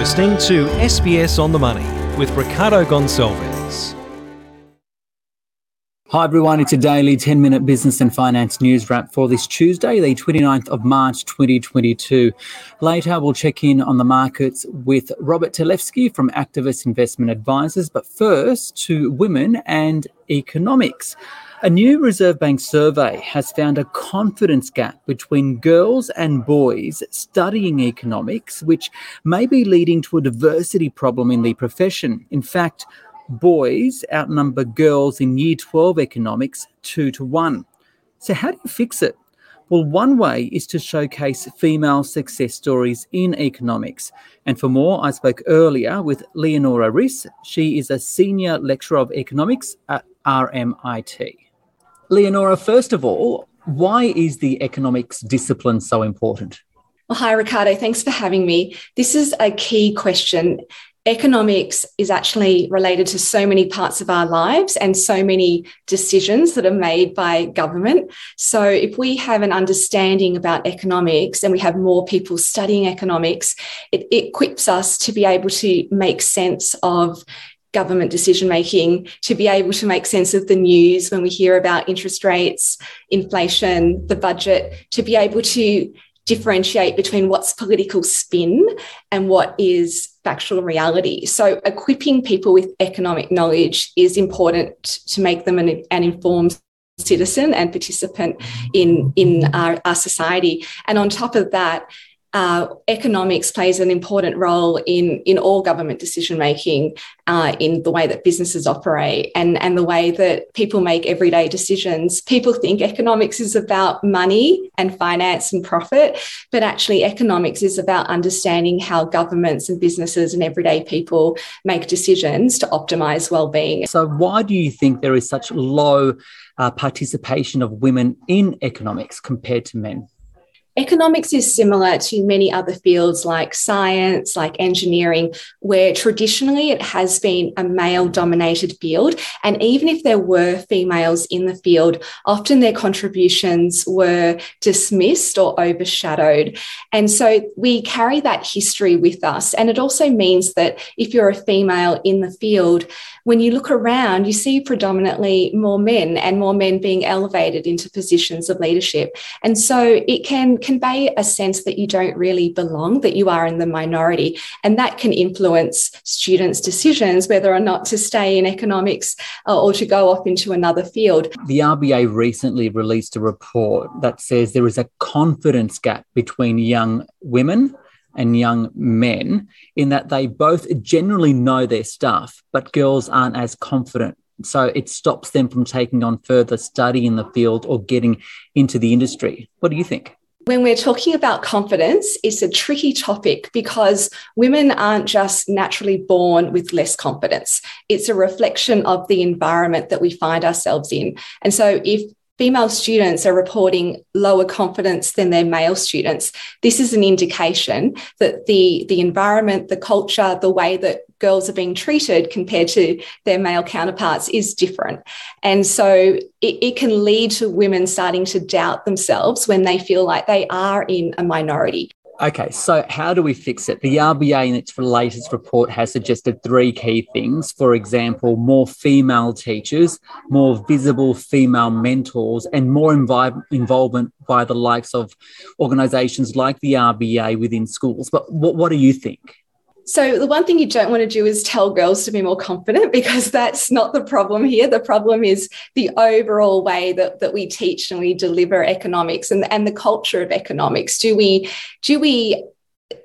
listening to SBS on the Money with Ricardo Gonçalves. Hi everyone, it's a daily 10 minute business and finance news wrap for this Tuesday, the 29th of March 2022. Later, we'll check in on the markets with Robert Telefsky from Activus Investment Advisors, but first to women and economics. A new Reserve Bank survey has found a confidence gap between girls and boys studying economics, which may be leading to a diversity problem in the profession. In fact, boys outnumber girls in Year 12 economics two to one. So, how do you fix it? Well, one way is to showcase female success stories in economics. And for more, I spoke earlier with Leonora Risse. She is a senior lecturer of economics at RMIT. Leonora, first of all, why is the economics discipline so important? Well, hi, Ricardo. Thanks for having me. This is a key question. Economics is actually related to so many parts of our lives and so many decisions that are made by government. So, if we have an understanding about economics and we have more people studying economics, it, it equips us to be able to make sense of government decision making to be able to make sense of the news when we hear about interest rates, inflation, the budget, to be able to differentiate between what's political spin and what is factual reality. So, equipping people with economic knowledge is important to make them an, an informed citizen and participant in, in our, our society. And on top of that, uh, economics plays an important role in, in all government decision making, uh, in the way that businesses operate and, and the way that people make everyday decisions. People think economics is about money and finance and profit, but actually, economics is about understanding how governments and businesses and everyday people make decisions to optimize well-being. So, why do you think there is such low uh, participation of women in economics compared to men? Economics is similar to many other fields like science, like engineering, where traditionally it has been a male dominated field. And even if there were females in the field, often their contributions were dismissed or overshadowed. And so we carry that history with us. And it also means that if you're a female in the field, when you look around, you see predominantly more men and more men being elevated into positions of leadership. And so it can convey a sense that you don't really belong, that you are in the minority. And that can influence students' decisions whether or not to stay in economics uh, or to go off into another field. The RBA recently released a report that says there is a confidence gap between young women and young men in that they both generally know their stuff, but girls aren't as confident. So it stops them from taking on further study in the field or getting into the industry. What do you think? When we're talking about confidence, it's a tricky topic because women aren't just naturally born with less confidence. It's a reflection of the environment that we find ourselves in. And so, if female students are reporting lower confidence than their male students, this is an indication that the, the environment, the culture, the way that girls are being treated compared to their male counterparts is different. And so it, it can lead to women starting to doubt themselves when they feel like they are in a minority. Okay, so how do we fix it? The RBA in its latest report has suggested three key things. For example, more female teachers, more visible female mentors, and more involvement by the likes of organisations like the RBA within schools. But what, what do you think? So, the one thing you don't want to do is tell girls to be more confident because that's not the problem here. The problem is the overall way that, that we teach and we deliver economics and, and the culture of economics. Do we, do we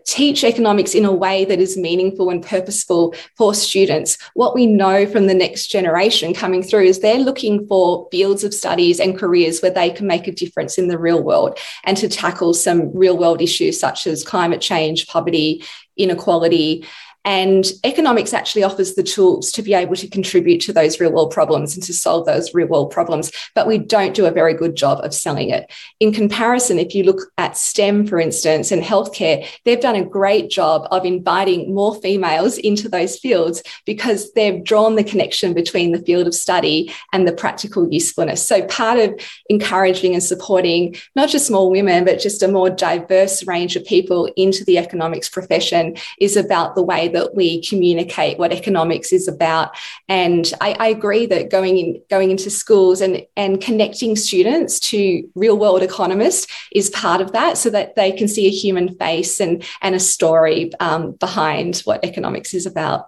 teach economics in a way that is meaningful and purposeful for students. What we know from the next generation coming through is they're looking for fields of studies and careers where they can make a difference in the real world and to tackle some real world issues such as climate change, poverty, inequality. And economics actually offers the tools to be able to contribute to those real world problems and to solve those real world problems, but we don't do a very good job of selling it. In comparison, if you look at STEM, for instance, and healthcare, they've done a great job of inviting more females into those fields because they've drawn the connection between the field of study and the practical usefulness. So part of encouraging and supporting not just more women, but just a more diverse range of people into the economics profession is about the way that we communicate what economics is about. And I, I agree that going in, going into schools and, and connecting students to real world economists is part of that so that they can see a human face and, and a story um, behind what economics is about.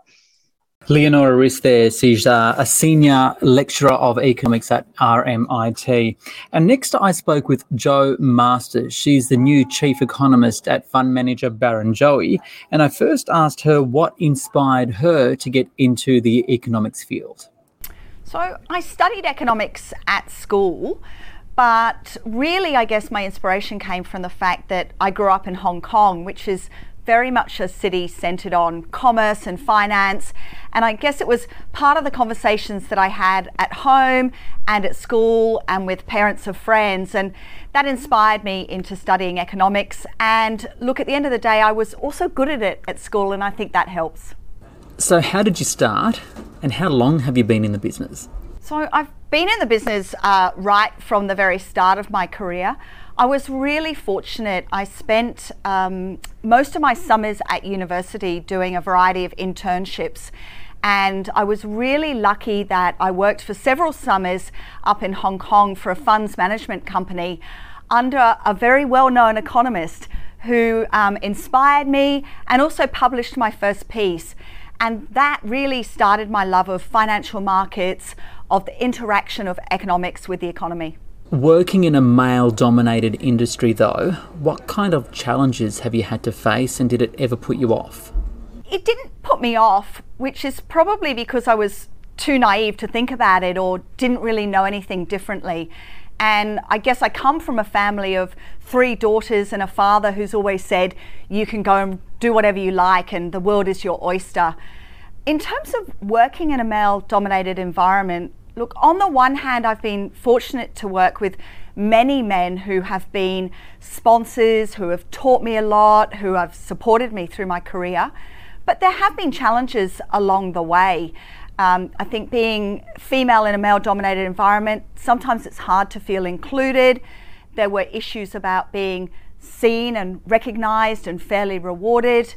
Leonora Risse there. She's uh, a senior lecturer of economics at RMIT. And next I spoke with Jo Masters. She's the new chief economist at fund manager Barrenjoey. And I first asked her what inspired her to get into the economics field. So I studied economics at school. But really, I guess my inspiration came from the fact that I grew up in Hong Kong, which is very much a city centered on commerce and finance. And I guess it was part of the conversations that I had at home and at school and with parents of friends. And that inspired me into studying economics. And look, at the end of the day, I was also good at it at school, and I think that helps. So, how did you start, and how long have you been in the business? So, I've been in the business uh, right from the very start of my career. I was really fortunate. I spent um, most of my summers at university doing a variety of internships. And I was really lucky that I worked for several summers up in Hong Kong for a funds management company under a very well known economist who um, inspired me and also published my first piece. And that really started my love of financial markets, of the interaction of economics with the economy. Working in a male dominated industry, though, what kind of challenges have you had to face and did it ever put you off? It didn't put me off, which is probably because I was too naive to think about it or didn't really know anything differently. And I guess I come from a family of three daughters and a father who's always said, you can go and do whatever you like and the world is your oyster. In terms of working in a male dominated environment, Look, on the one hand, I've been fortunate to work with many men who have been sponsors, who have taught me a lot, who have supported me through my career. But there have been challenges along the way. Um, I think being female in a male dominated environment, sometimes it's hard to feel included. There were issues about being seen and recognized and fairly rewarded.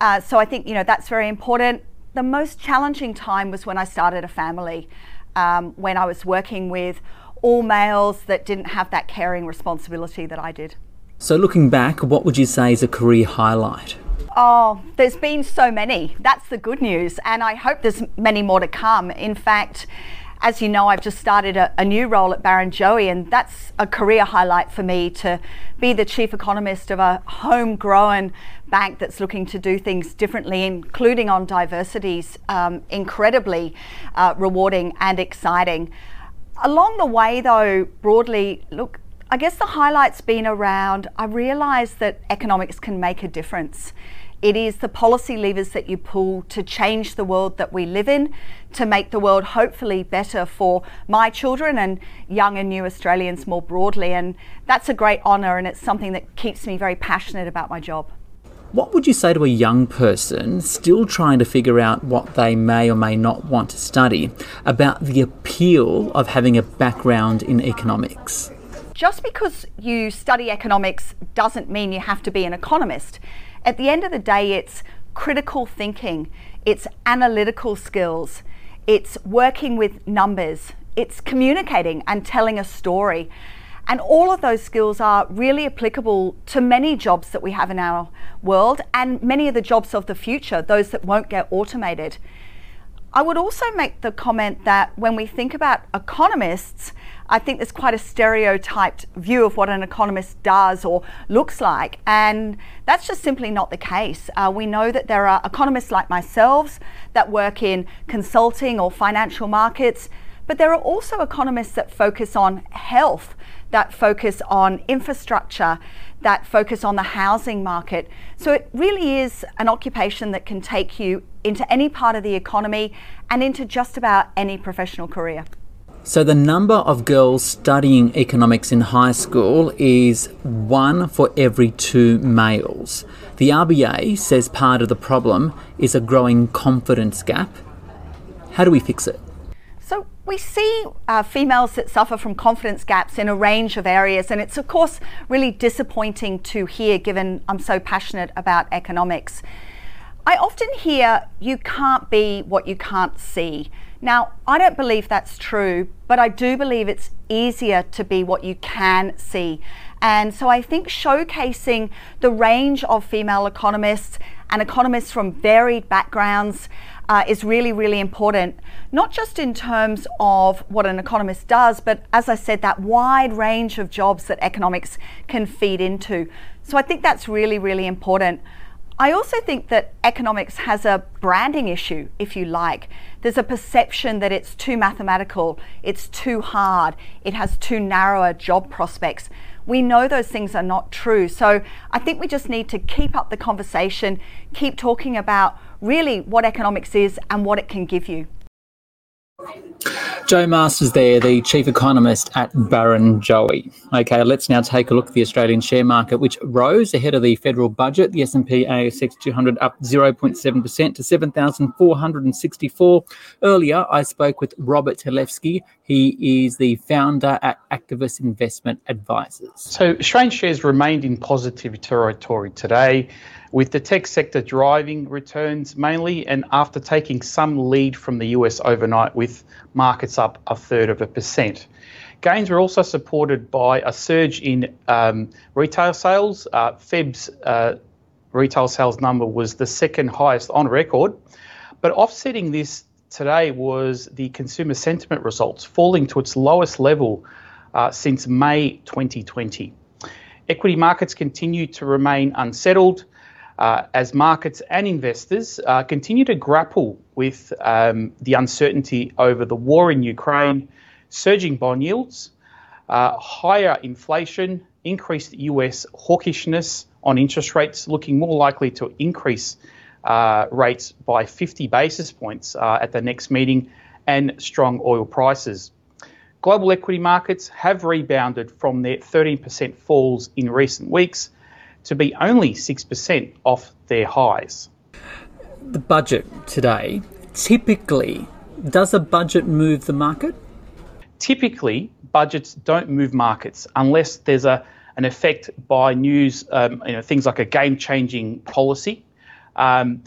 Uh, so I think, you know, that's very important. The most challenging time was when I started a family um, when I was working with all males that didn't have that caring responsibility that I did. So, looking back, what would you say is a career highlight? Oh, there's been so many. That's the good news. And I hope there's many more to come. In fact, as you know, I've just started a, a, new role at Barrenjoey, and that's a career highlight for me to be the chief economist of a homegrown bank that's looking to do things differently, including on diversities, um, incredibly uh, rewarding and exciting. Along the way, though, broadly, look, I guess the highlight's been around I realised that economics can make a difference. It is the policy levers that you pull to change the world that we live in, to make the world hopefully better for my children and young and new Australians more broadly. And that's a great honour, and it's something that keeps me very passionate about my job. What would you say to a young person still trying to figure out what they may or may not want to study about the appeal of having a background in economics? Just because you study economics doesn't mean you have to be an economist. At the end of the day, it's critical thinking, it's analytical skills, it's working with numbers, it's communicating and telling a story. And all of those skills are really applicable to many jobs that we have in our world and many of the jobs of the future, those that won't get automated. I would also make the comment that when we think about economists, I think there's quite a stereotyped view of what an economist does or looks like, and that's just simply not the case. Uh, we know that there are economists like myself that work in consulting or financial markets, But there are also economists that focus on health, that focus on infrastructure, that focus on the housing market. So it really is an occupation that can take you into any part of the economy and into just about any professional career. So, the number of girls studying economics in high school is one for every two males. The RBA says part of the problem is a growing confidence gap. How do we fix it? We see uh, females that suffer from confidence gaps in a range of areas, and it's, of course, really disappointing to hear given I'm so passionate about economics. I often hear you can't be what you can't see. Now, I don't believe that's true, but I do believe it's easier to be what you can see. And so I think showcasing the range of female economists and economists from varied backgrounds uh, is really, really important, not just in terms of what an economist does, but as I said, that wide range of jobs that economics can feed into. So I think that's really, really important. I also think that economics has a branding issue, if you like. There's a perception that it's too mathematical, it's too hard, it has too narrow a job prospects. We know those things are not true. So I think we just need to keep up the conversation, keep talking about really what economics is and what it can give you. Jo Masters there, the chief economist at Barrenjoey. Okay, let's now take a look at the Australian share market, which rose ahead of the federal budget. The S&P ASX 200 up 0.7% to 7,464. Earlier, I spoke with Robert Telefsky. He is the founder at Activus Investment Advisors. So Australian shares remained in positive territory today with the tech sector driving returns mainly, and after taking some lead from the US overnight, with markets up a third of a percent. Gains were also supported by a surge in um, retail sales. Uh, Feb's uh, retail sales number was the second highest on record, but offsetting this today was the consumer sentiment results falling to its lowest level uh, since May 2020. Equity markets continue to remain unsettled uh, as markets and investors uh, continue to grapple with um, the uncertainty over the war in Ukraine, surging bond yields, uh, higher inflation, increased US hawkishness on interest rates, looking more likely to increase uh, rates by 50 basis points uh, at the next meeting, and strong oil prices. Global equity markets have rebounded from their 13% falls in recent weeks to be only 6% off their highs. The budget today, typically, does a budget move the market? Typically, budgets don't move markets unless there's a, an effect by news, um, you know, things like a game changing policy. Um,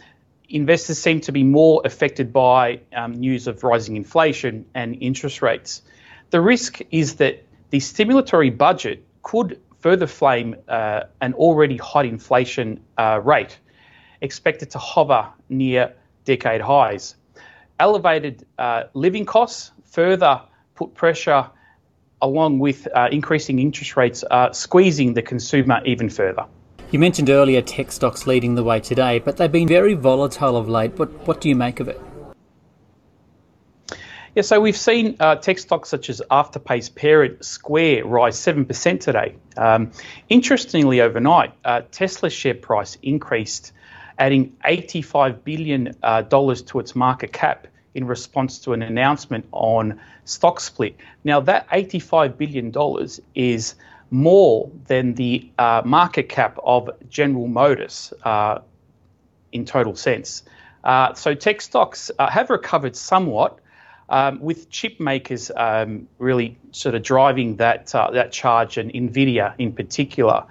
investors seem to be more affected by um, news of rising inflation and interest rates. The risk is that the stimulatory budget could further flame uh, an already hot inflation uh, rate, expected to hover near decade highs. Elevated uh, living costs further put pressure, along with uh, increasing interest rates, uh, squeezing the consumer even further. You mentioned earlier tech stocks leading the way today, but they've been very volatile of late. What, what do you make of it? Yeah, so we've seen uh, tech stocks such as Afterpay's parent Square rise 7% today. Um, interestingly, overnight, uh, Tesla's share price increased, adding $85 billion uh, to its market cap in response to an announcement on stock split. Now, that $85 billion is more than the uh, market cap of General Motors uh, in total sense. Uh, so, tech stocks have recovered somewhat um, with chip makers um, really sort of driving that uh, that charge, and Nvidia in particular.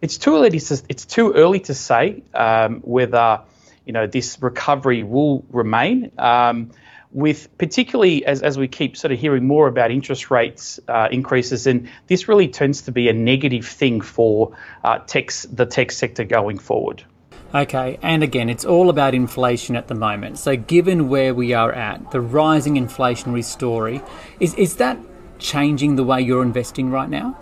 It's too early to it's too early to say um, whether you know this recovery will remain. Um, with particularly as, as we keep sort of hearing more about interest rates uh, increases, and this really tends to be a negative thing for uh, the tech sector going forward. Okay, and again, it's all about inflation at the moment. So, given where we are at, the rising inflationary story, is, is that changing the way you're investing right now?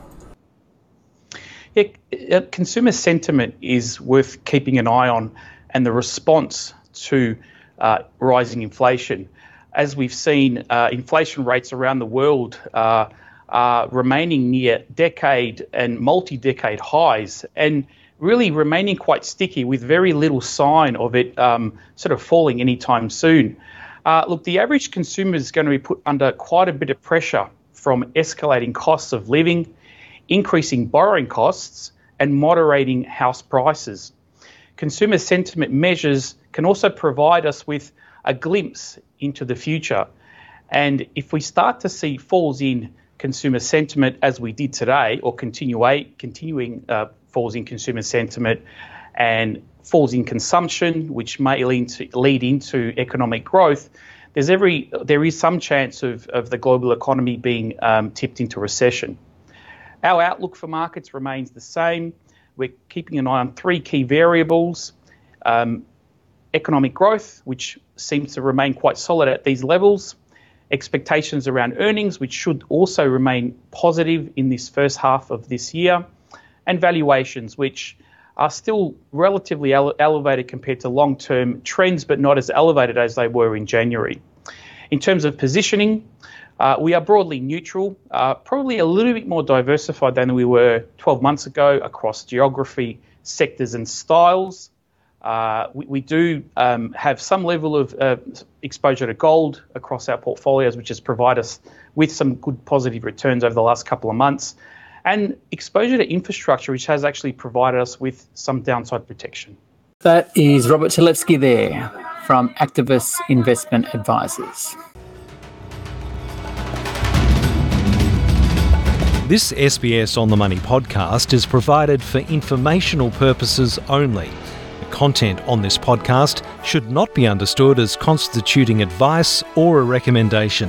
Yeah, consumer sentiment is worth keeping an eye on, and the response to uh, rising inflation. as we've seen uh, inflation rates around the world uh, are remaining near decade and multi decade highs and really remaining quite sticky with very little sign of it um, sort of falling anytime soon. Uh, look, the average consumer is going to be put under quite a bit of pressure from escalating costs of living, increasing borrowing costs, and moderating house prices. Consumer sentiment measures can also provide us with a glimpse into the future. And if we start to see falls in consumer sentiment as we did today, or continue, continuing uh, falls in consumer sentiment and falls in consumption, which may lead, to, lead into economic growth, there's every there is some chance of, of the global economy being um, tipped into recession. Our outlook for markets remains the same. We're keeping an eye on three key variables. Um, economic growth, which seems to remain quite solid at these levels, expectations around earnings, which should also remain positive in this first half of this year, and valuations, which are still relatively ele- elevated compared to long term trends, but not as elevated as they were in January. In terms of positioning, uh, we are broadly neutral, uh, probably a little bit more diversified than we were 12 months ago across geography, sectors, and styles. Uh, we, we, do um, have some level of uh, exposure to gold across our portfolios, which has provided us with some good positive returns over the last couple of months, and exposure to infrastructure, which has actually provided us with some downside protection. That is Robert Chalevsky there from Activus Investment Advisors. This SBS On the Money podcast is provided for informational purposes only The content on this podcast should not be understood as constituting advice or a recommendation.